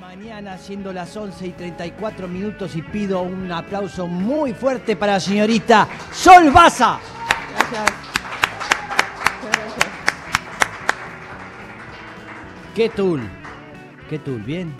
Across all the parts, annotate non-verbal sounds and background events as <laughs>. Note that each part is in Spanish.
Mañana siendo las 11 y 34 minutos y pido un aplauso muy fuerte para la señorita Sol Baza. Gracias. ¿Qué tul? ¿Qué tul? ¿Bien?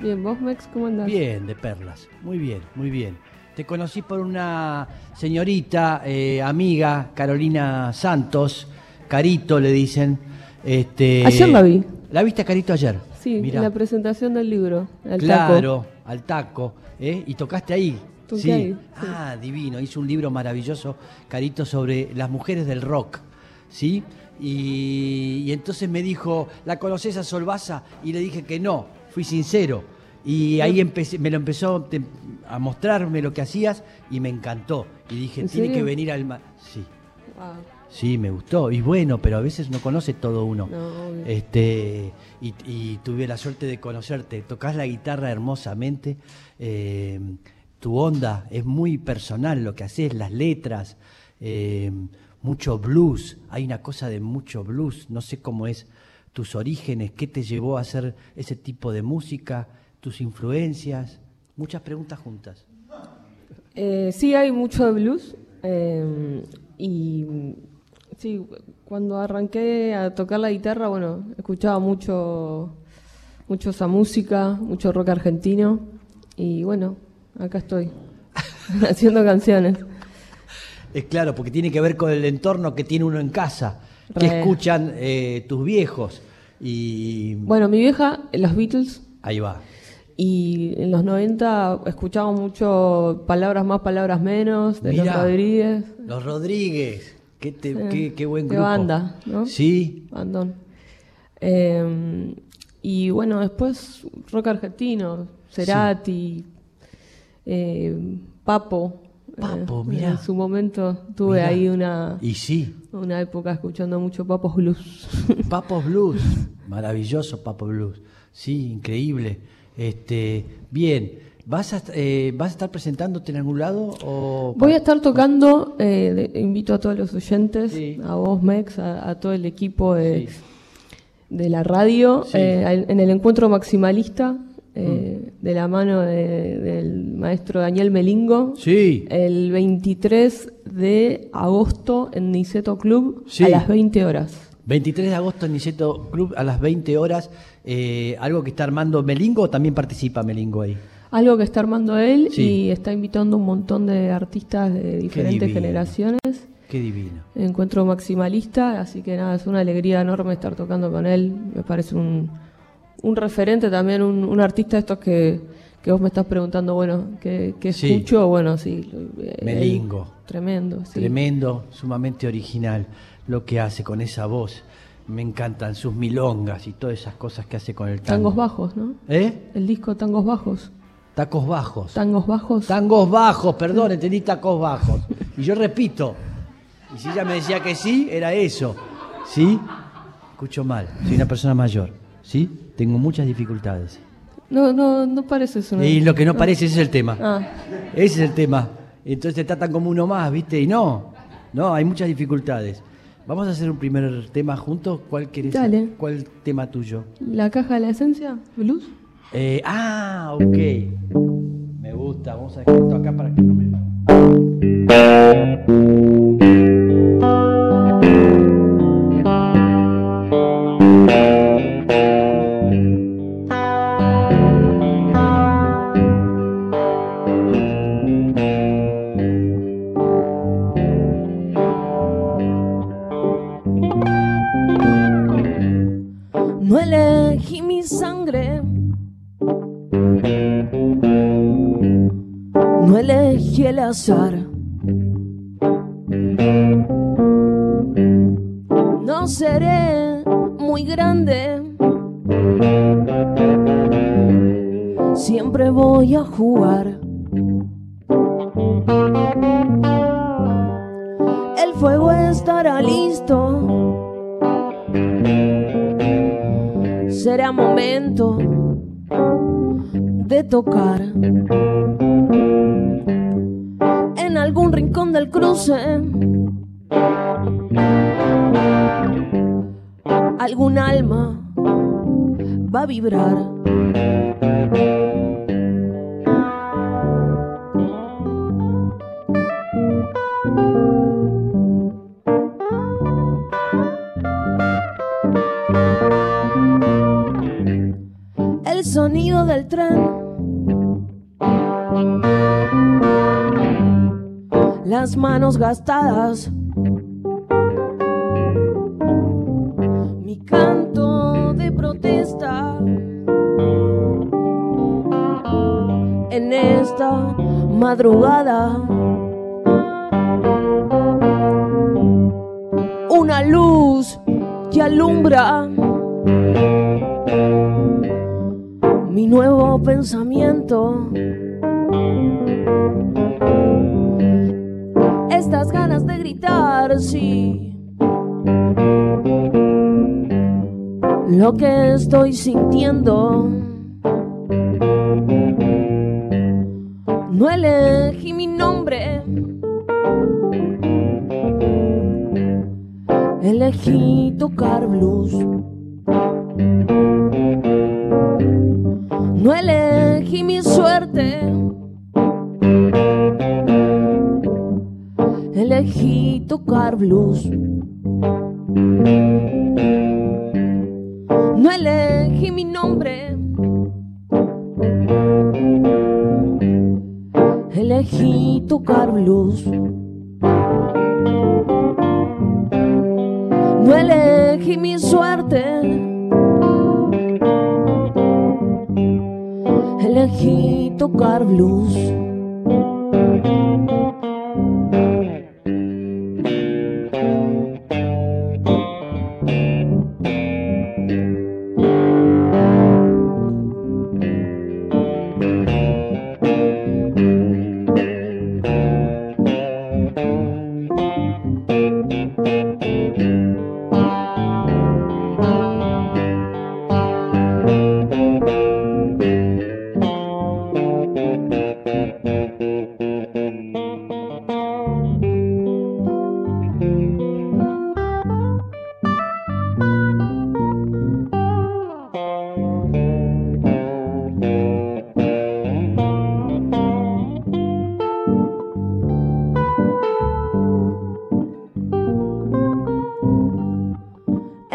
Bien, vos, Mex, ¿cómo andás? Bien, de perlas. Muy bien, muy bien. Te conocí por una señorita, eh, amiga, Carolina Santos, Carito le dicen. Este, Ayer la vi. ¿La viste a Carito ayer? Sí, Mirá. en la presentación del libro. al Claro, taco. al taco. ¿eh? Y tocaste ahí. Toqué sí. ahí, sí. Ah, divino. Hizo un libro maravilloso, Carito, sobre las mujeres del rock. ¿Sí? Y, y entonces me dijo, ¿la conoces a Solvaza? Y le dije que no, fui sincero. Y ahí empecé, me lo empezó te- a mostrarme lo que hacías y me encantó. Y dije, ¿En tiene que venir al... ma-". Sí, Wow. Sí, me gustó. Y bueno, pero a veces no conoce todo uno. No. Este, y, y tuve la suerte de conocerte. Tocas la guitarra hermosamente. eh, tu onda es muy personal lo que haces, las letras, eh, mucho blues. Hay una cosa de mucho blues. No sé cómo es tus orígenes, qué te llevó a hacer ese tipo de música, tus influencias. Muchas preguntas juntas. Eh, sí, hay mucho de blues. y sí, cuando arranqué a tocar la guitarra, bueno, escuchaba mucho, mucho esa música, mucho rock argentino. Y bueno, acá estoy, <laughs> haciendo canciones. Es claro, porque tiene que ver con el entorno que tiene uno en casa, que Re. escuchan eh, tus viejos. Y Bueno, mi vieja, los Beatles, ahí va. y en los 90 escuchaba mucho palabras más, palabras menos, de los. Rodríguez. Los Rodríguez, qué, te- Sí. qué, qué buen grupo. banda, ¿no? Sí, Bandón. Eh, y bueno, después rock argentino, Cerati, eh, Papo. Papo, Eh, mirá. En su momento tuve Mirá. ahí una, y sí. una época escuchando mucho Papos Blues. <laughs> Papos Blues, maravilloso Papo Blues. Sí, increíble. Este, bien, ¿vas a, eh, ¿vas a estar presentándote en algún lado? O Voy a estar tocando, eh, invito a todos los oyentes, Sí. a vos, Mex, a, a todo el equipo de, Sí. de la radio, Sí. eh, en el encuentro maximalista, eh, de la mano de- del maestro Daniel Melingo, Sí, el 23 de agosto en Niceto Club a las 20 horas. 23 de agosto en Niceto Club a las 20 horas. algo que está armando Melingo o también participa Melingo ahí. Algo que está armando él Sí. y está invitando un montón de artistas de diferentes generaciones. Qué divino. Encuentro maximalista, así que nada, es una alegría enorme estar tocando con él. Me parece un, un referente también, un, un artista de estos que, que vos me estás preguntando, bueno, ¿qué, qué Sí. escucho? Bueno, sí. eh, Melingo. tremendo, sí. Tremendo, sumamente original lo que hace con esa voz. Me encantan sus milongas y todas esas cosas que hace con el tango. Tangos bajos, ¿no? ¿Eh? El disco Tangos bajos. Tacos bajos. Tangos bajos. Tangos bajos, perdón, entendí tacos bajos. Y yo repito. Y si ella me decía que sí, era eso. ¿Sí? Escucho mal. Soy una persona mayor. ¿Sí? Tengo muchas dificultades. No, no, no parece eso. Y lo que no parece ese es el tema. Ah, Ese es el tema. Entonces te tratan como uno más, ¿viste? Y no, no, hay muchas dificultades. Vamos a hacer un primer tema juntos. ¿Cuál querés? Dale. ¿Cuál tema tuyo? la caja de la esencia, blues. Eh, ah, ok. Me gusta. Vamos a dejar esto acá para que no me... estará listo. será momento de tocar en algún rincón del cruce. Algún alma va a vibrar. Manos gastadas. Mi canto de protesta. En esta madrugada. Una luz que alumbra mi nuevo pensamiento. Gritar, sí. Lo que estoy sintiendo. No elegí mi nombre. Elegí tocar blues. Tocar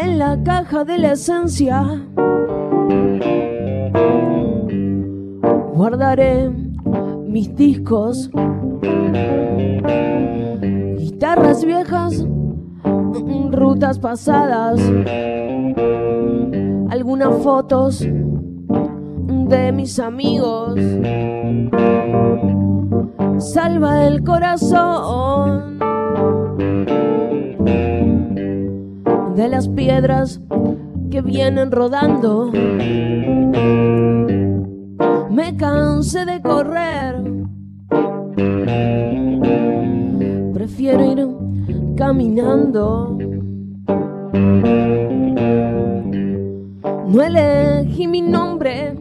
en la caja de la esencia. Guardaré mis discos, guitarras viejas, rutas pasadas, algunas fotos de mis amigos. Salva el corazón las piedras que vienen rodando. Me cansé de correr. Prefiero ir caminando. No elegí mi nombre.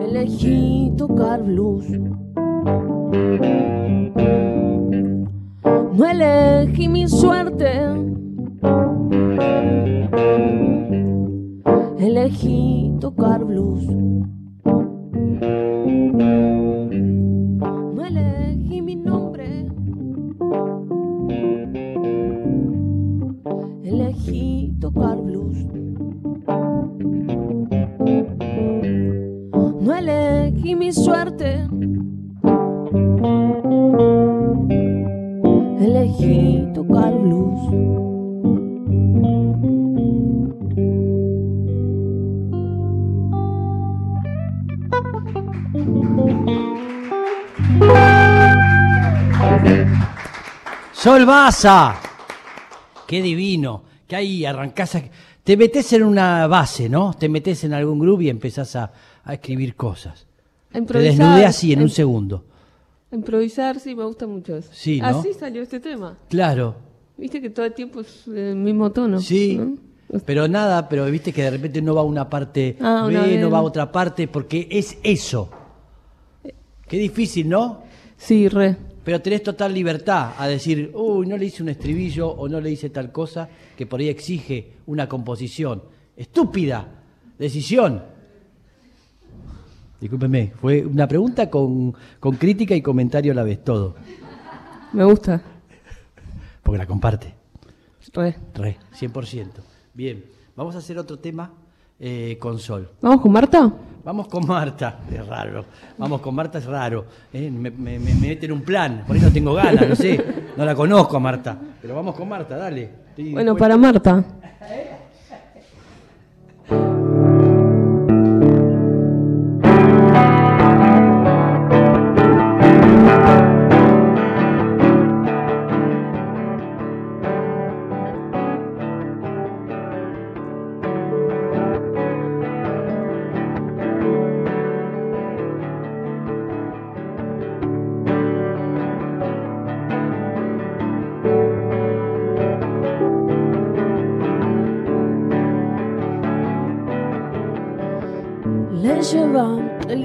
Elegí tocar blues. Elegí mi suerte. Elegí tocar blues. Sol Baza. Qué divino. Que ahí arrancás a... Te metes en una base, ¿no? Te metes en algún grupo y empezás a, a escribir cosas. A Te desnudé así en a un im- segundo. improvisar, sí, me gusta mucho eso. Sí, ¿no? Así salió este tema. Claro. Viste que todo el tiempo es el mismo tono. Sí. ¿no? Pero nada, pero viste que de repente no va a una parte Ah, B, una no va a otra parte, porque es eso. Qué difícil, ¿no? Sí, re. Pero tenés total libertad a decir, uy, no le hice un estribillo o no le hice tal cosa que por ahí exige una composición. Estúpida decisión. Discúlpeme, fue una pregunta con, con crítica y comentario a la vez, todo. Me gusta. Porque la comparte. Re. Re, 100%. Bien. Vamos a hacer otro tema eh, con Sol. ¿Vamos con Marta? Vamos con Marta, es raro. Vamos con Marta, es raro. eh, Me, me, me meten un plan, por ahí no tengo ganas, no sé. No la conozco a Marta. Pero vamos con Marta, dale. Estoy Bueno, dispuesto. para Marta.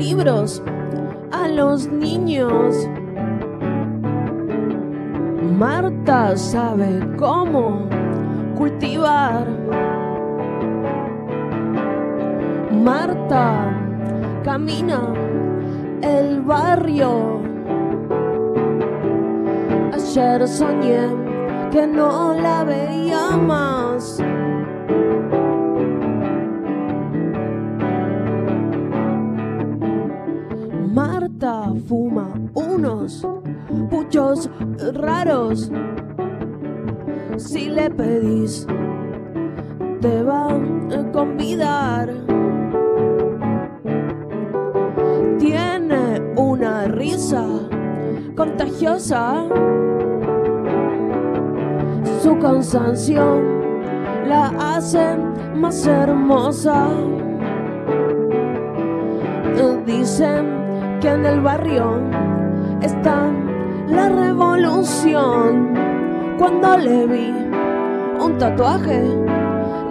Libros a los niños. Marta sabe cómo cultivar. Marta camina el barrio. Ayer soñé que no la veía más. Unos puchos raros. Si le pedís, te va a convidar. Tiene una risa contagiosa. Su cansancio la hace más hermosa. Dicen que en el barrio está la revolución. Cuando le vi un tatuaje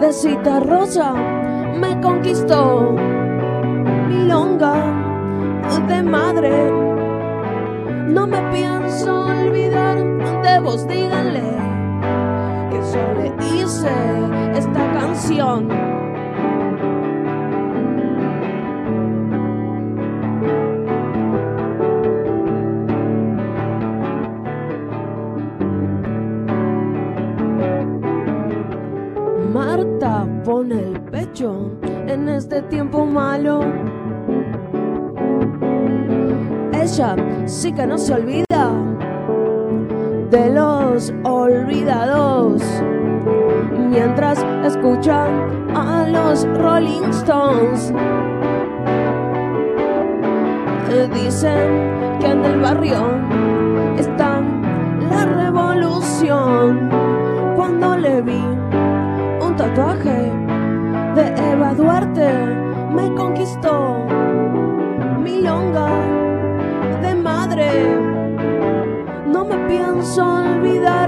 de cita rosa, me conquistó milonga de madre. No me pienso olvidar de vos, díganle que yo le hice esta canción. En este tiempo malo. Ella sí que no se olvida de los olvidados. Mientras escucha a los Rolling Stones. Dicen que en el barrio está la revolución.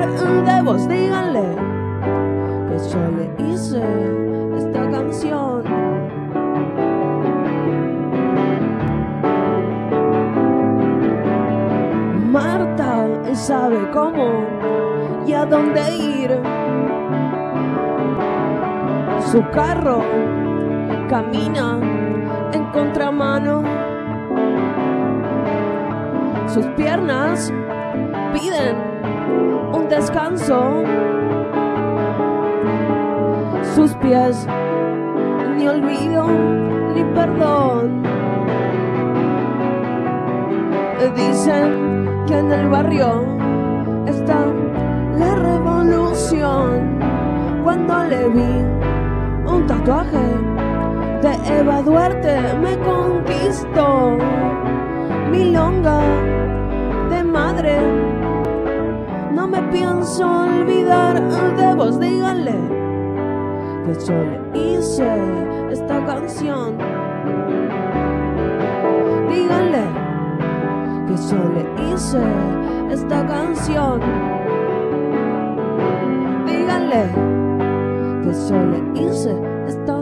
Olvidar de vos. Díganle que yo le hice esta canción. Marta sabe cómo y a dónde ir. Su carro camina en contramano. Sus piernas piden un descanso. Sus pies ni olvido ni perdón. Dicen que en el barrio está la revolución. Cuando le vi un tatuaje de Eva Duarte me conquistó. Milonga de madre, no me pienso olvidar de vos, díganle que yo le hice esta canción. Díganle que yo le hice esta canción. Díganle que yo le hice esta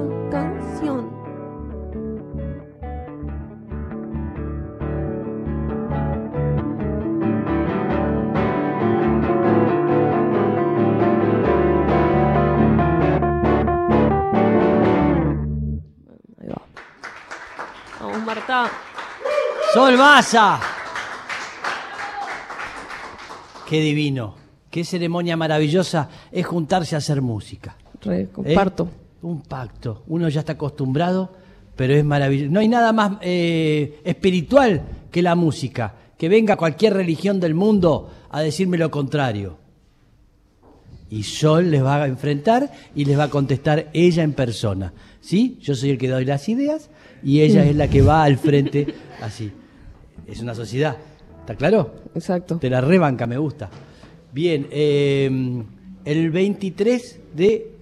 Sol Maza. Qué divino. Qué ceremonia maravillosa es juntarse a hacer música. Re, comparto. Un pacto. Uno ya está acostumbrado, pero es maravilloso. No hay nada más eh, espiritual que la música. Que venga cualquier religión del mundo a decirme lo contrario. Y Sol les va a enfrentar y les va a contestar ella en persona. ¿Sí? Yo soy el que doy las ideas y ella es la que va al frente así. Es una sociedad. ¿Está claro? Exacto. Te la rebanca, me gusta. Bien, eh, el 23 de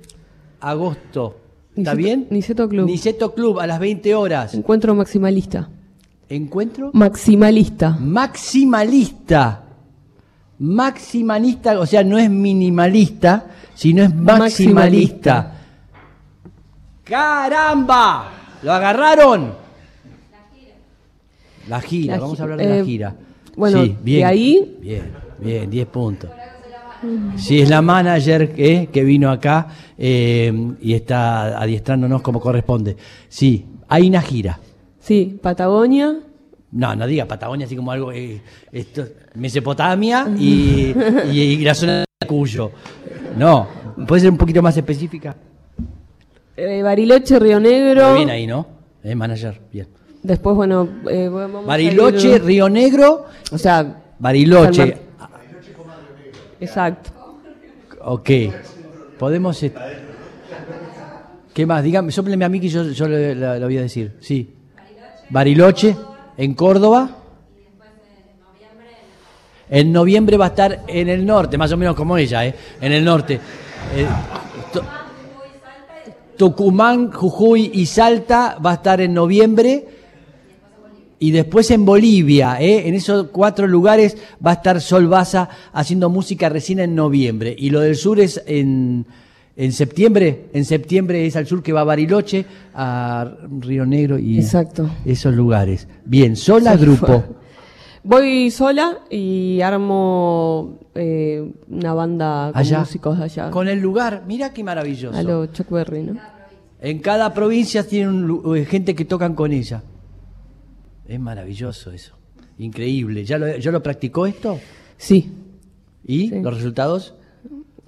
agosto. ¿Está Niceto- bien? Niceto Club. Niceto Club a las 20 horas. Encuentro maximalista. Encuentro Maximalista. maximalista. Maximalista, o sea, no es minimalista, sino es maximalista. Maximalista. ¡Caramba! ¿Lo agarraron? La gira, La vamos a hablar de la eh, gira. bueno, Sí, bien, de ahí- Bien, bien, 10 puntos. Sí, es la manager eh, que vino acá eh, y está adiestrándonos como corresponde. Sí, hay una gira. Sí, Patagonia. No, no diga Patagonia así como algo. eh, esto, Mesopotamia y, y, y la zona de Cuyo. No, puede ser un poquito más específica. eh, Bariloche, Río Negro. Muy bien ahí, ¿no? Manager, bien. Después, bueno, eh, vamos a Bariloche, ir- Río Negro, O sea, Bariloche. Exacto. Ok. Podemos. ¿Qué más? Dígame, sopleme a mí que yo, yo la- lo voy a decir. Sí. Bariloche, en Córdoba. En noviembre va a estar en el norte, más o menos como ella, ¿eh? En el norte. Eh, Tucumán, Jujuy y Salta va a estar en noviembre. Y después en Bolivia, ¿eh? en esos cuatro lugares va a estar Sol Baza haciendo música recién en noviembre. Y lo del sur es en, en septiembre. En septiembre es al sur que va a Bariloche, a Río Negro y Exacto. esos lugares. Bien, sola grupo. <laughs> Voy sola y armo eh, una banda con Allá. músicos de allá. Con el lugar, mira qué maravilloso. A lo Chuck Berry, ¿no? En cada provincia tienen eh, gente que tocan con ella. Es maravilloso eso. Increíble. ¿Ya lo, ¿Ya lo practicó esto? Sí, ¿Y Sí. los resultados?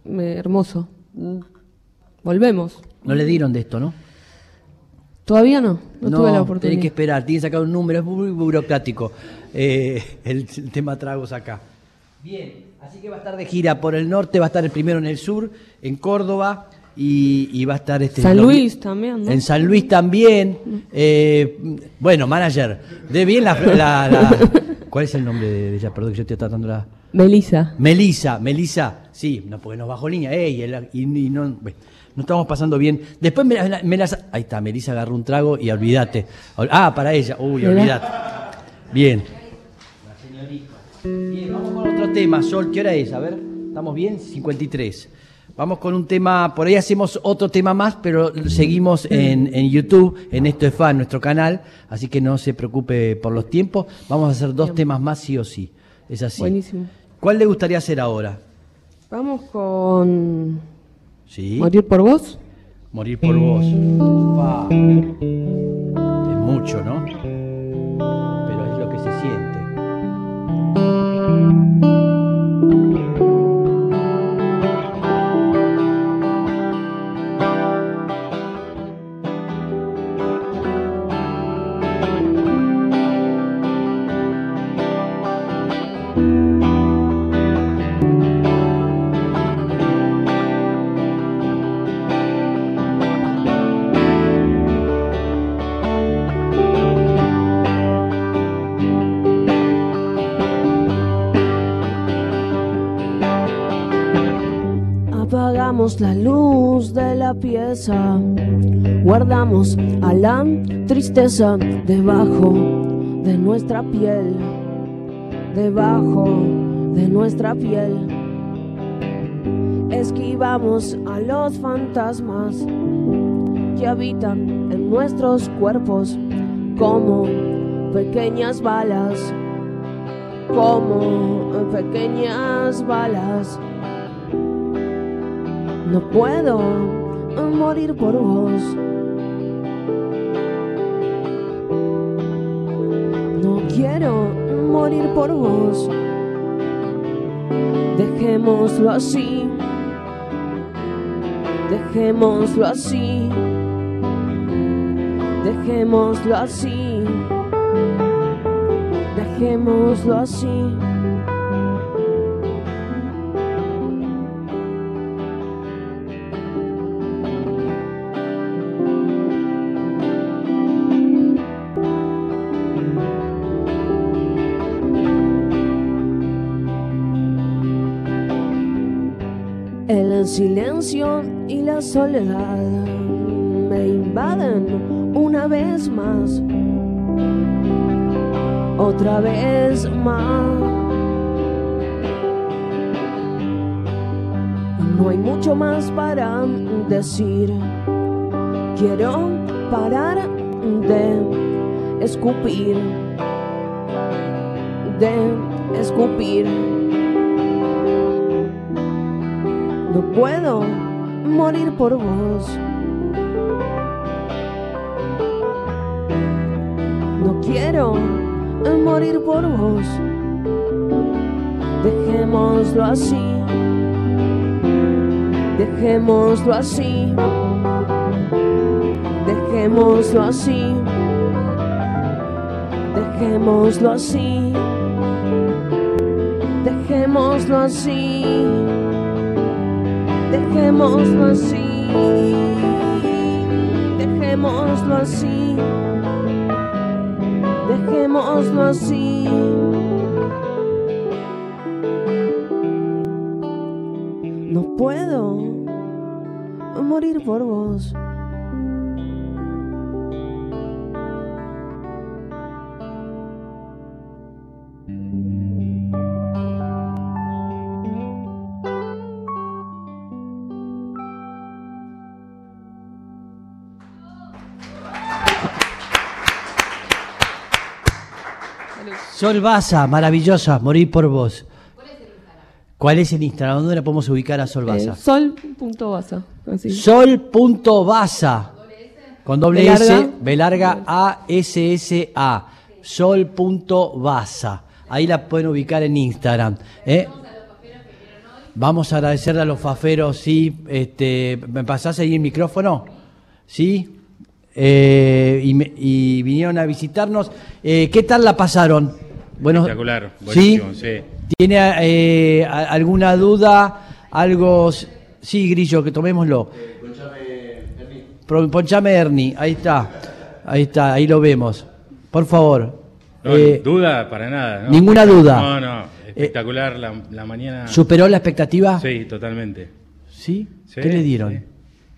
me- hermoso. Volvemos. No le dieron de esto, ¿no? Todavía no, no, tuve la oportunidad. que esperar, tiene que sacar un número, es muy burocrático eh, el, el tema tragos acá. Bien, así que va a estar de gira por el norte, va a estar el primero en el sur, en Córdoba, y, y va a estar este San Luis también, ¿no? En San Luis también. eh, bueno, manager, de bien la, la- la- ¿Cuál es el nombre de ella? Perdón que yo estoy tratando la... Melissa. Melisa, Melisa, sí, no, porque nos bajó línea, ey, el- y, y no, bueno, no estamos pasando bien. Después me, la- me las, ahí está, Melisa agarró un trago y olvídate. Ol- Ah, para ella, uy, olvídate. Bien. Bien, vamos con otro tema, Sol, ¿qué hora es? A ver, ¿estamos bien? 53. Vamos con un tema, por ahí hacemos otro tema más, pero seguimos en, en YouTube, en Esto es Fan, nuestro canal, así que no se preocupe por los tiempos. Vamos a hacer dos temas más sí o sí. Es así. Buenísimo. ¿Cuál le gustaría hacer ahora? Vamos con ¿Sí? Morir por vos. Morir por vos. Pa. Es mucho, ¿no? Pieza, guardamos a la tristeza debajo de nuestra piel, debajo de nuestra piel. Esquivamos a los fantasmas que habitan en nuestros cuerpos como pequeñas balas, como pequeñas balas. No puedo morir por vos. No quiero morir por vos. Dejémoslo así. Dejémoslo así. Dejémoslo así. Dejémoslo así. Silencio y la soledad me invaden una vez más, otra vez más. No hay mucho más para decir. Quiero parar de escupir, de escupir. No puedo morir por vos. No quiero morir por vos. Dejémoslo así. Dejémoslo así. Dejémoslo así. Dejémoslo así. Dejémoslo así. Dejémoslo así. Dejémoslo así. Dejémoslo así. No puedo morir por vos. Sol Baza, maravillosa, morir por vos. ¿Cuál es el Instagram? ¿Dónde la podemos ubicar a Sol Eh, Baza? Sol.baza. Así. Sol.baza. Con doble B S. B larga A S S A. Sol.baza. Ahí la pueden ubicar en Instagram. ¿eh? Vamos a agradecerle a los faferos, sí. Este, ¿Me pasás ahí el micrófono? ¿Sí? Eh, y, me- y vinieron a visitarnos. Eh, ¿Qué tal la pasaron? Bueno, Espectacular, ¿sí? buenísimo, sí. ¿Tiene eh, alguna duda? Algo. Sí, Grillo, que tomémoslo. Pro- Ponchame Ernie, ahí está. Ahí está, ahí lo vemos. Por favor. No, Eh, duda para nada. ¿no? ninguna duda. No, no, espectacular la, la mañana. ¿Superó la expectativa? Sí, totalmente. ¿Sí? Sí, ¿Qué le dieron? sí.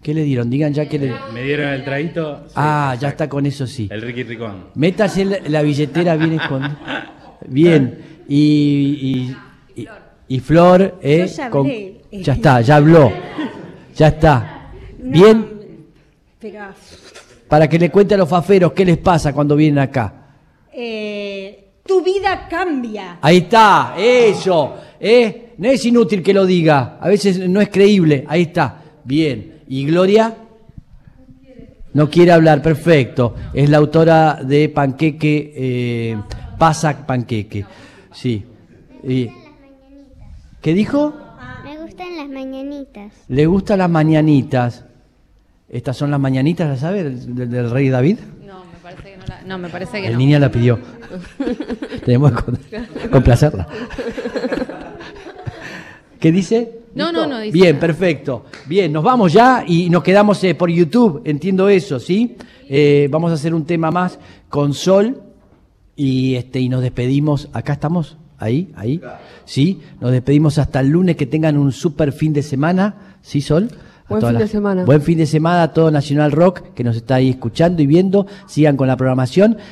¿Qué le dieron? Digan ya que le... Me dieron el traguito. sí, ah, ya está con eso sí. El Ricky Ricón. Métase la, billetera bien escondida. <laughs> Bien. Y, y, y- y Flor, ¿eh? Yo ya con- ya está, ya habló. Ya está. No, Bien. Pero Para que le cuente a los faferos qué les pasa cuando vienen acá. eh, tu vida cambia. Ahí está, eso. ¿eh? No es inútil que lo diga. A veces no es creíble. Ahí está. Bien. ¿Y Gloria? No quiere hablar, perfecto. Es la autora de Panqueque, eh, Pasa Panqueque. Sí. Y- ¿Qué dijo? Me gustan las mañanitas. Le gustan las mañanitas. Estas son las mañanitas, ¿la sabe? Del, del- del rey David. No, me parece que no. La, no, me parece que El no. niña la pidió. <laughs> Tenemos que con- complacerla. <laughs> ¿Qué dice? No, no, no dice Bien, nada. perfecto. Bien, nos vamos ya y nos quedamos eh, por YouTube, entiendo eso, ¿sí? Eh, vamos a hacer un tema más con Sol y este y nos despedimos. Acá estamos, ahí, ahí, sí. Nos despedimos hasta el lunes. Que tengan un super fin de semana, ¿sí, Sol? A Buen fin la- de semana. Buen fin de semana a todo Nacional Rock que nos está ahí escuchando y viendo. Sigan con la programación.